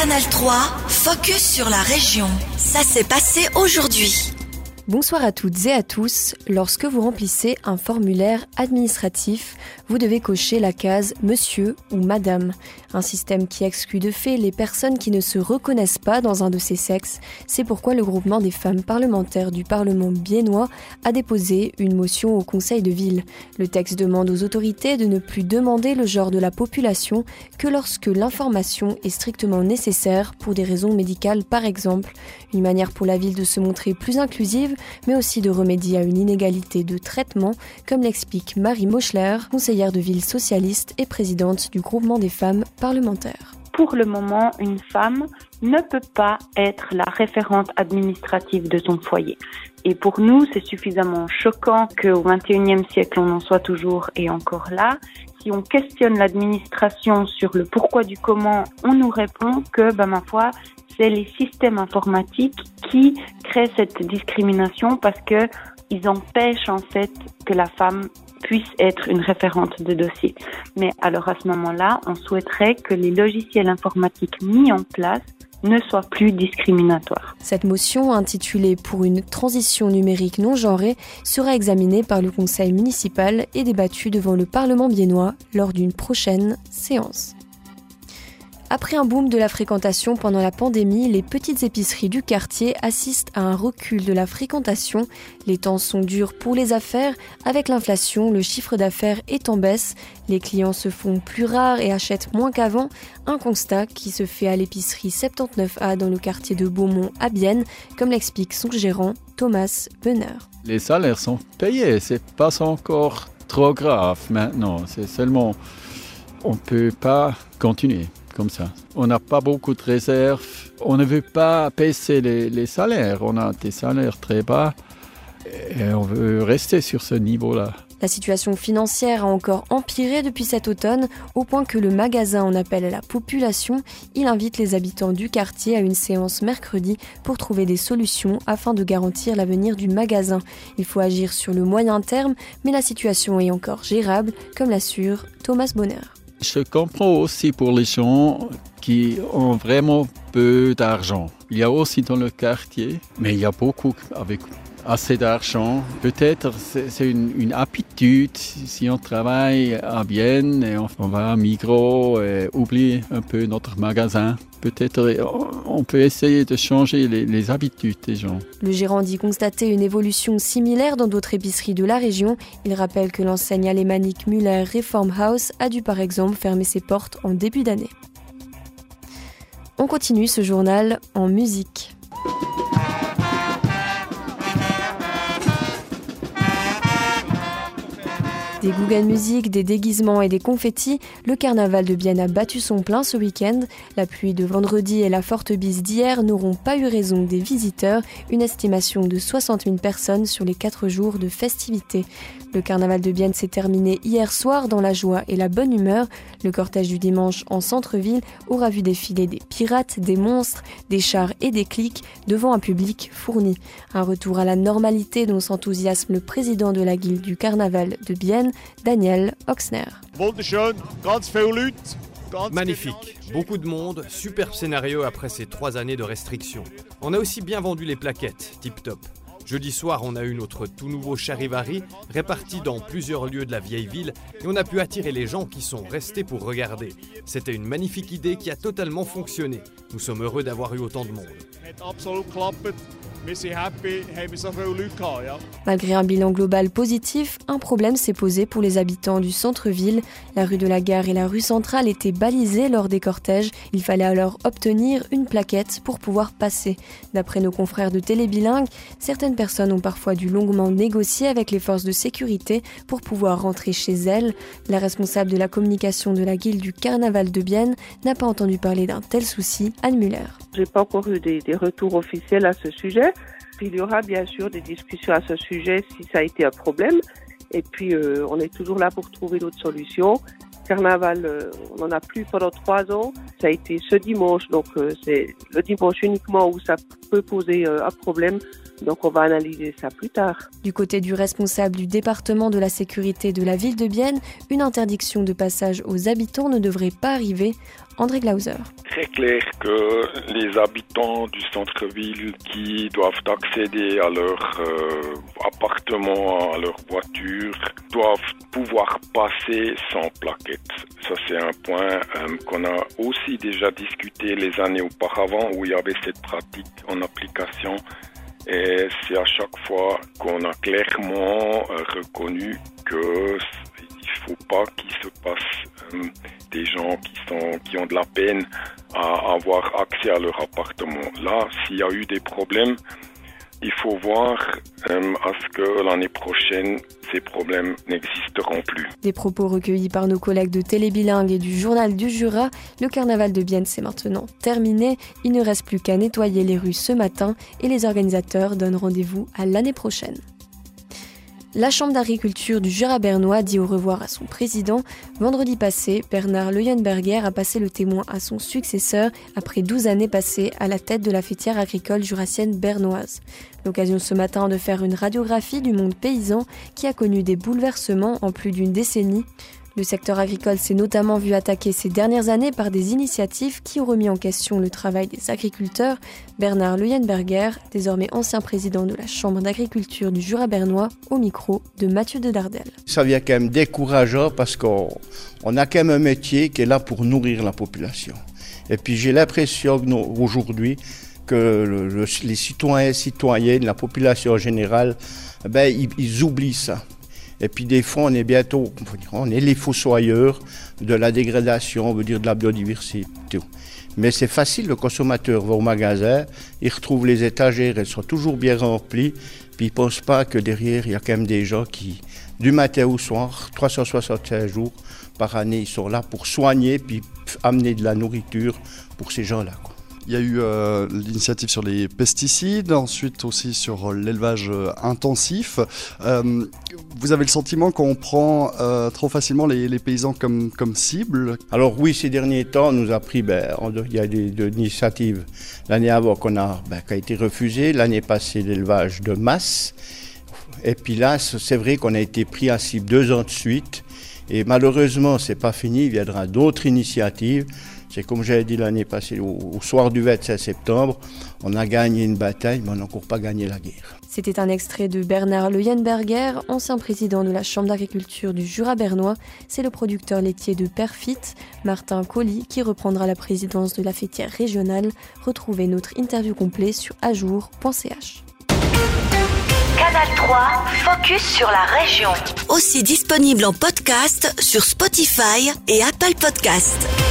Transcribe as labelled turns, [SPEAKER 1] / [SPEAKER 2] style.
[SPEAKER 1] Canal 3, focus sur la région. Ça s'est passé aujourd'hui.
[SPEAKER 2] Bonsoir à toutes et à tous. Lorsque vous remplissez un formulaire administratif, vous devez cocher la case Monsieur ou Madame, un système qui exclut de fait les personnes qui ne se reconnaissent pas dans un de ces sexes. C'est pourquoi le groupement des femmes parlementaires du Parlement biennois a déposé une motion au Conseil de ville. Le texte demande aux autorités de ne plus demander le genre de la population que lorsque l'information est strictement nécessaire pour des raisons médicales par exemple. Une manière pour la ville de se montrer plus inclusive mais aussi de remédier à une inégalité de traitement, comme l'explique Marie Moschler, conseillère de ville socialiste et présidente du groupement des femmes parlementaires.
[SPEAKER 3] Pour le moment, une femme ne peut pas être la référente administrative de son foyer. Et pour nous, c'est suffisamment choquant qu'au XXIe siècle, on en soit toujours et encore là. Si on questionne l'administration sur le pourquoi du comment, on nous répond que, ben, ma foi, c'est les systèmes informatiques qui créent cette discrimination parce que ils empêchent en fait que la femme puisse être une référente de dossier. Mais alors à ce moment-là, on souhaiterait que les logiciels informatiques mis en place ne soient plus discriminatoires.
[SPEAKER 2] Cette motion, intitulée Pour une transition numérique non genrée, sera examinée par le Conseil municipal et débattue devant le Parlement biennois lors d'une prochaine séance. Après un boom de la fréquentation pendant la pandémie, les petites épiceries du quartier assistent à un recul de la fréquentation. Les temps sont durs pour les affaires. Avec l'inflation, le chiffre d'affaires est en baisse. Les clients se font plus rares et achètent moins qu'avant. Un constat qui se fait à l'épicerie 79A dans le quartier de Beaumont à Bienne, comme l'explique son gérant Thomas Benner.
[SPEAKER 4] Les salaires sont payés, c'est pas encore trop grave maintenant. C'est seulement on peut pas continuer On n'a pas beaucoup de réserves. On ne veut pas baisser les, salaires. On a des salaires très bas et on veut rester sur ce niveau-là.
[SPEAKER 2] La situation financière a encore empiré depuis cet automne, au point que le magasin en appelle à la population. Il invite les habitants du quartier à une séance mercredi pour trouver des solutions afin de garantir l'avenir du magasin. Il faut agir sur le moyen terme, mais la situation est encore gérable, comme l'assure Thomas Bonner.
[SPEAKER 4] Je comprends aussi pour les gens qui ont vraiment peu d'argent. Il y a aussi dans le quartier, mais il y a beaucoup avec assez d'argent. Peut-être c'est une, habitude si on travaille à Vienne et on, va à Migros et oublie un peu notre magasin. Peut-être on peut essayer de changer les, les, habitudes des gens.
[SPEAKER 2] Le gérant dit constater une évolution similaire dans d'autres épiceries de la région. Il rappelle que l'enseigne alémanique Müller Reform House a dû par exemple fermer ses portes en début d'année. On continue ce journal en musique. Des Google Music, des déguisements et des confettis, le carnaval de Bienne a battu son plein ce week-end. La pluie de vendredi et la forte bise d'hier n'auront pas eu raison des visiteurs, une estimation de 60 000 personnes sur les 4 jours de festivités. Le carnaval de Bienne s'est terminé hier soir dans la joie et la bonne humeur. Le cortège du dimanche en centre-ville aura vu défiler des pirates, des monstres, des chars et des clics devant un public fourni. Un retour à la normalité dont s'enthousiasme le président de la guilde du carnaval de Bienne, Daniel Oxner.
[SPEAKER 5] Magnifique, beaucoup de monde, superbe scénario après ces trois années de restrictions. On a aussi bien vendu les plaquettes, tip top. Jeudi soir, on a eu notre tout nouveau charivari réparti dans plusieurs lieux de la vieille ville et on a pu attirer les gens qui sont restés pour regarder. C'était une magnifique idée qui a totalement fonctionné. Nous sommes heureux d'avoir eu autant de monde.
[SPEAKER 2] Malgré un bilan global positif, un problème s'est posé pour les habitants du centre-ville. La rue de la Gare et la rue centrale étaient balisées lors des cortèges. Il fallait alors obtenir une plaquette pour pouvoir passer. D'après nos confrères de Télébilingue, certaines personnes ont parfois dû longuement négocier avec les forces de sécurité pour pouvoir rentrer chez elles. La responsable de la communication de la guilde du Carnaval de Bienne n'a pas entendu parler d'un tel souci, Anne Muller.
[SPEAKER 6] J'ai pas encore eu des, des retours officiels à ce sujet. Il y aura bien sûr des discussions à ce sujet si ça a été un problème. Et puis, euh, on est toujours là pour trouver d'autres solutions. Carnaval, euh, on n'en a plus pendant trois ans. Ça a été ce dimanche, donc euh, c'est le dimanche uniquement où ça peut poser un problème. Donc on va analyser ça plus tard.
[SPEAKER 2] Du côté du responsable du département de la sécurité de la ville de Bienne, une interdiction de passage aux habitants ne devrait pas arriver. André Glauser.
[SPEAKER 7] Très clair que les habitants du centre-ville qui doivent accéder à leur euh, appartement, à leur voiture, doivent pouvoir passer sans plaquette. Ça, c'est un point euh, qu'on a aussi déjà discuté les années auparavant où il y avait cette pratique en application. Et c'est à chaque fois qu'on a clairement euh, reconnu que il faut pas qu'il se passe des gens qui, sont, qui ont de la peine à avoir accès à leur appartement. Là, s'il y a eu des problèmes, il faut voir euh, à ce que l'année prochaine, ces problèmes n'existeront plus.
[SPEAKER 2] Des propos recueillis par nos collègues de Télébilingue et du Journal du Jura, le carnaval de Bienne s'est maintenant terminé. Il ne reste plus qu'à nettoyer les rues ce matin et les organisateurs donnent rendez-vous à l'année prochaine. La Chambre d'agriculture du Jura bernois dit au revoir à son président. Vendredi passé, Bernard Leuenberger a passé le témoin à son successeur après 12 années passées à la tête de la fêtière agricole jurassienne bernoise. L'occasion ce matin de faire une radiographie du monde paysan qui a connu des bouleversements en plus d'une décennie. Le secteur agricole s'est notamment vu attaqué ces dernières années par des initiatives qui ont remis en question le travail des agriculteurs. Bernard Leuenberger, désormais ancien président de la Chambre d'agriculture du Jura bernois, au micro de Mathieu de Dardel.
[SPEAKER 8] Ça vient quand même décourageant parce qu'on a quand même un métier qui est là pour nourrir la population. Et puis j'ai l'impression aujourd'hui que les citoyens et citoyennes, la population en général, ben, ils oublient ça. Et puis des fois, on est bientôt, on est les fossoyeurs de la dégradation, on veut dire de la biodiversité. Mais c'est facile, le consommateur va au magasin, il retrouve les étagères, elles sont toujours bien remplies, puis il ne pense pas que derrière, il y a quand même des gens qui, du matin au soir, 365 jours par année, ils sont là pour soigner, puis amener de la nourriture pour ces gens-là.
[SPEAKER 9] Il y a eu euh, l'initiative sur les pesticides, ensuite aussi sur l'élevage euh, intensif. Euh, vous avez le sentiment qu'on prend trop facilement les, paysans comme, cible?
[SPEAKER 8] Alors oui, ces derniers temps, on nous a pris, ben, il y a des, initiatives. L'année avant qu'on a, ben, qui a été refusée, l'année passée l'élevage de masse. Et puis là, c'est vrai qu'on a été pris à cible deux ans de suite. Et malheureusement, c'est pas fini, il viendra d'autres initiatives. C'est comme j'avais dit l'année passée, au, soir du 27 septembre, on a gagné une bataille, mais on n'a encore pas gagné la guerre.
[SPEAKER 2] C'était un extrait de Bernard Leuenberger, ancien président de la Chambre d'agriculture du Jura bernois. C'est le producteur laitier de Perfit, Martin Colli, qui reprendra la présidence de la fêtière régionale. Retrouvez notre interview complet sur ajour.ch.
[SPEAKER 1] Canal 3, focus sur la région. Aussi disponible en podcast sur Spotify et Apple Podcast.